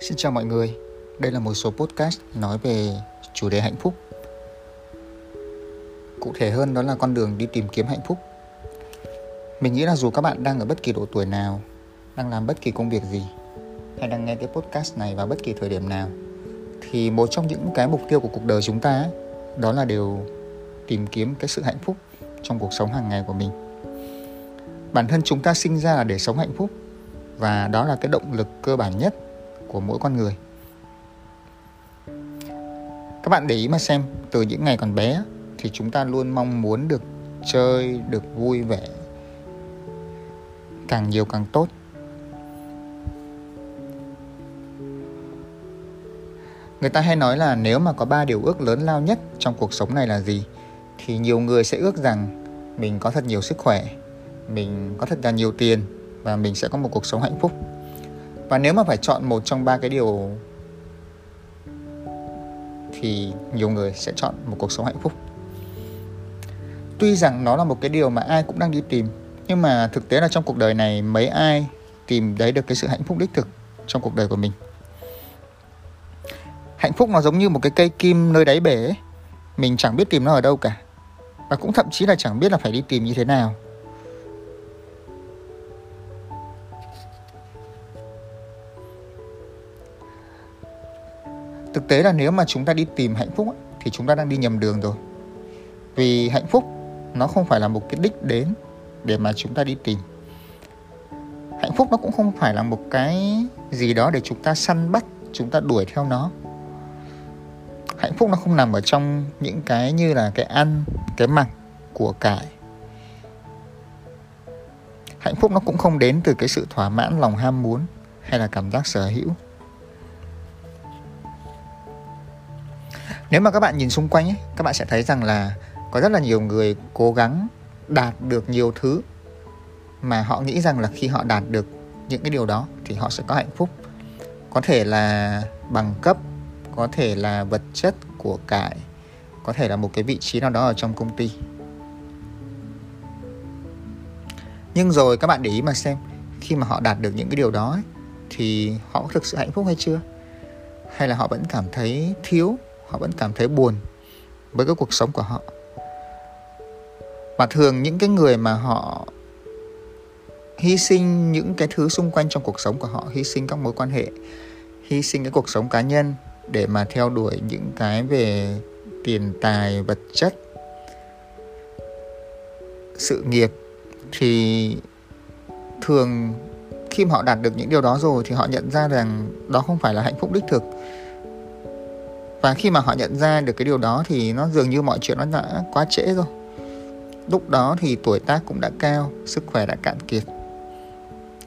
Xin chào mọi người, đây là một số podcast nói về chủ đề hạnh phúc. Cụ thể hơn đó là con đường đi tìm kiếm hạnh phúc. Mình nghĩ là dù các bạn đang ở bất kỳ độ tuổi nào, đang làm bất kỳ công việc gì, hay đang nghe cái podcast này vào bất kỳ thời điểm nào, thì một trong những cái mục tiêu của cuộc đời chúng ta đó là đều tìm kiếm cái sự hạnh phúc trong cuộc sống hàng ngày của mình. Bản thân chúng ta sinh ra là để sống hạnh phúc và đó là cái động lực cơ bản nhất của mỗi con người. Các bạn để ý mà xem, từ những ngày còn bé thì chúng ta luôn mong muốn được chơi, được vui vẻ, càng nhiều càng tốt. Người ta hay nói là nếu mà có ba điều ước lớn lao nhất trong cuộc sống này là gì, thì nhiều người sẽ ước rằng mình có thật nhiều sức khỏe, mình có thật là nhiều tiền và mình sẽ có một cuộc sống hạnh phúc và nếu mà phải chọn một trong ba cái điều thì nhiều người sẽ chọn một cuộc sống hạnh phúc. Tuy rằng nó là một cái điều mà ai cũng đang đi tìm, nhưng mà thực tế là trong cuộc đời này mấy ai tìm đấy được cái sự hạnh phúc đích thực trong cuộc đời của mình. Hạnh phúc nó giống như một cái cây kim nơi đáy bể ấy. mình chẳng biết tìm nó ở đâu cả, và cũng thậm chí là chẳng biết là phải đi tìm như thế nào. Tế là nếu mà chúng ta đi tìm hạnh phúc thì chúng ta đang đi nhầm đường rồi. Vì hạnh phúc nó không phải là một cái đích đến để mà chúng ta đi tìm. Hạnh phúc nó cũng không phải là một cái gì đó để chúng ta săn bắt, chúng ta đuổi theo nó. Hạnh phúc nó không nằm ở trong những cái như là cái ăn, cái mặc của cải. Hạnh phúc nó cũng không đến từ cái sự thỏa mãn, lòng ham muốn hay là cảm giác sở hữu. Nếu mà các bạn nhìn xung quanh ấy, các bạn sẽ thấy rằng là có rất là nhiều người cố gắng đạt được nhiều thứ mà họ nghĩ rằng là khi họ đạt được những cái điều đó thì họ sẽ có hạnh phúc. Có thể là bằng cấp có thể là vật chất của cải có thể là một cái vị trí nào đó ở trong công ty. Nhưng rồi các bạn để ý mà xem khi mà họ đạt được những cái điều đó ấy, thì họ có thực sự hạnh phúc hay chưa? Hay là họ vẫn cảm thấy thiếu họ vẫn cảm thấy buồn với cái cuộc sống của họ. Và thường những cái người mà họ hy sinh những cái thứ xung quanh trong cuộc sống của họ, hy sinh các mối quan hệ, hy sinh cái cuộc sống cá nhân để mà theo đuổi những cái về tiền tài, vật chất, sự nghiệp, thì thường khi mà họ đạt được những điều đó rồi thì họ nhận ra rằng đó không phải là hạnh phúc đích thực và khi mà họ nhận ra được cái điều đó thì nó dường như mọi chuyện nó đã quá trễ rồi. Lúc đó thì tuổi tác cũng đã cao, sức khỏe đã cạn kiệt.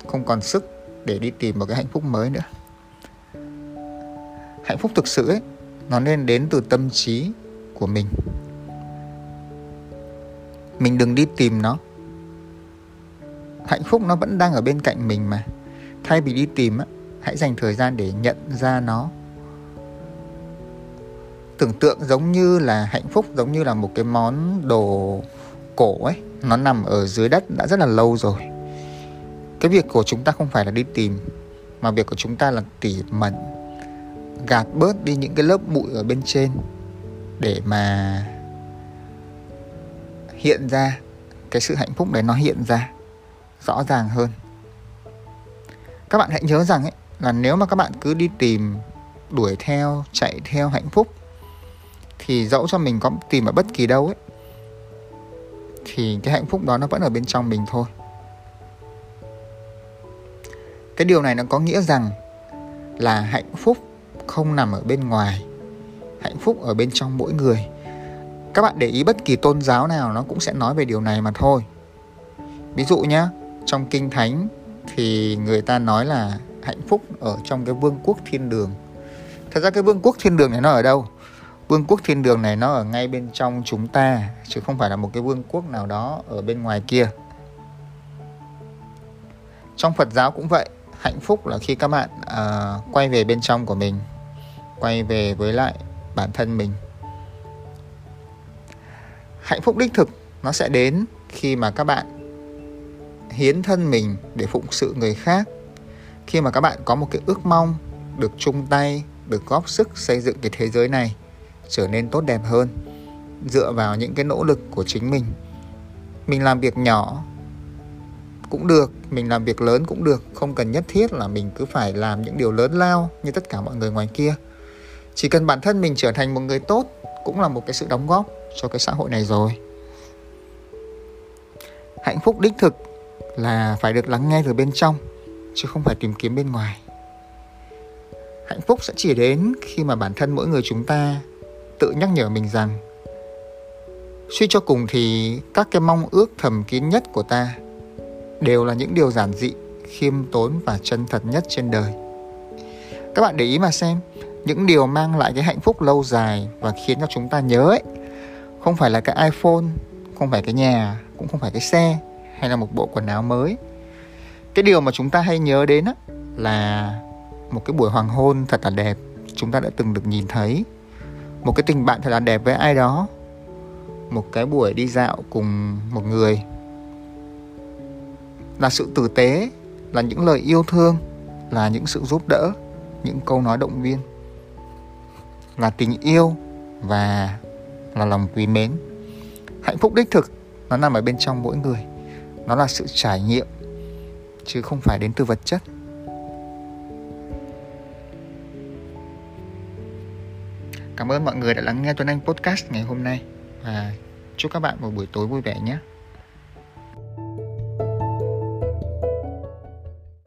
Không còn sức để đi tìm một cái hạnh phúc mới nữa. Hạnh phúc thực sự ấy, nó nên đến từ tâm trí của mình. Mình đừng đi tìm nó. Hạnh phúc nó vẫn đang ở bên cạnh mình mà. Thay vì đi tìm á, hãy dành thời gian để nhận ra nó tưởng tượng giống như là hạnh phúc, giống như là một cái món đồ cổ ấy. Nó nằm ở dưới đất, đã rất là lâu rồi. Cái việc của chúng ta không phải là đi tìm, mà việc của chúng ta là tỉ mẩn, gạt bớt đi những cái lớp bụi ở bên trên để mà hiện ra. Cái sự hạnh phúc đấy nó hiện ra rõ ràng hơn. Các bạn hãy nhớ rằng ấy, là nếu mà các bạn cứ đi tìm, đuổi theo, chạy theo hạnh phúc thì dẫu cho mình có tìm ở bất kỳ đâu ấy, thì cái hạnh phúc đó nó vẫn ở bên trong mình thôi. Cái điều này nó có nghĩa rằng là hạnh phúc không nằm ở bên ngoài, hạnh phúc ở bên trong mỗi người. Các bạn để ý bất kỳ tôn giáo nào nó cũng sẽ nói về điều này mà thôi. Ví dụ nhé trong kinh thánh thì người ta nói là hạnh phúc ở trong cái vương quốc thiên đường. Thật ra cái vương quốc thiên đường này nó ở đâu? Vương quốc thiên đường này nó ở ngay bên trong chúng ta chứ không phải là một cái vương quốc nào đó ở bên ngoài kia. Trong phật giáo cũng vậy hạnh phúc là khi các bạn uh, quay về bên trong của mình quay về với lại bản thân mình. Hạnh phúc đích thực nó sẽ đến khi mà các bạn hiến thân mình để phụng sự người khác khi mà các bạn có một cái ước mong được chung tay được góp sức xây dựng cái thế giới này trở nên tốt đẹp hơn, dựa vào những cái nỗ lực của chính mình. Mình làm việc nhỏ cũng được, mình làm việc lớn cũng được, không cần nhất thiết là mình cứ phải làm những điều lớn lao như tất cả mọi người ngoài kia. Chỉ cần bản thân mình trở thành một người tốt cũng là một cái sự đóng góp cho cái xã hội này rồi. Hạnh phúc đích thực là phải được lắng nghe từ bên trong, chứ không phải tìm kiếm bên ngoài. Hạnh phúc sẽ chỉ đến khi mà bản thân mỗi người chúng ta tự nhắc nhở mình rằng suy cho cùng thì các cái mong ước thầm kín nhất của ta đều là những điều giản dị khiêm tốn và chân thật nhất trên đời. Các bạn để ý mà xem những điều mang lại cái hạnh phúc lâu dài và khiến cho chúng ta nhớ ấy không phải là cái iphone không phải cái nhà cũng không phải cái xe hay là một bộ quần áo mới. Cái điều mà chúng ta hay nhớ đến á, là một cái buổi hoàng hôn thật là đẹp chúng ta đã từng được nhìn thấy một cái tình bạn thật là đẹp với ai đó. Một cái buổi đi dạo cùng một người. Là sự tử tế, là những lời yêu thương, là những sự giúp đỡ, những câu nói động viên. Là tình yêu và là lòng quý mến. Hạnh phúc đích thực, nó nằm ở bên trong mỗi người. Nó là sự trải nghiệm, chứ không phải đến từ vật chất. Cảm ơn mọi người đã lắng nghe tuấn anh podcast ngày hôm nay. Và chúc các bạn một buổi tối vui vẻ nhé.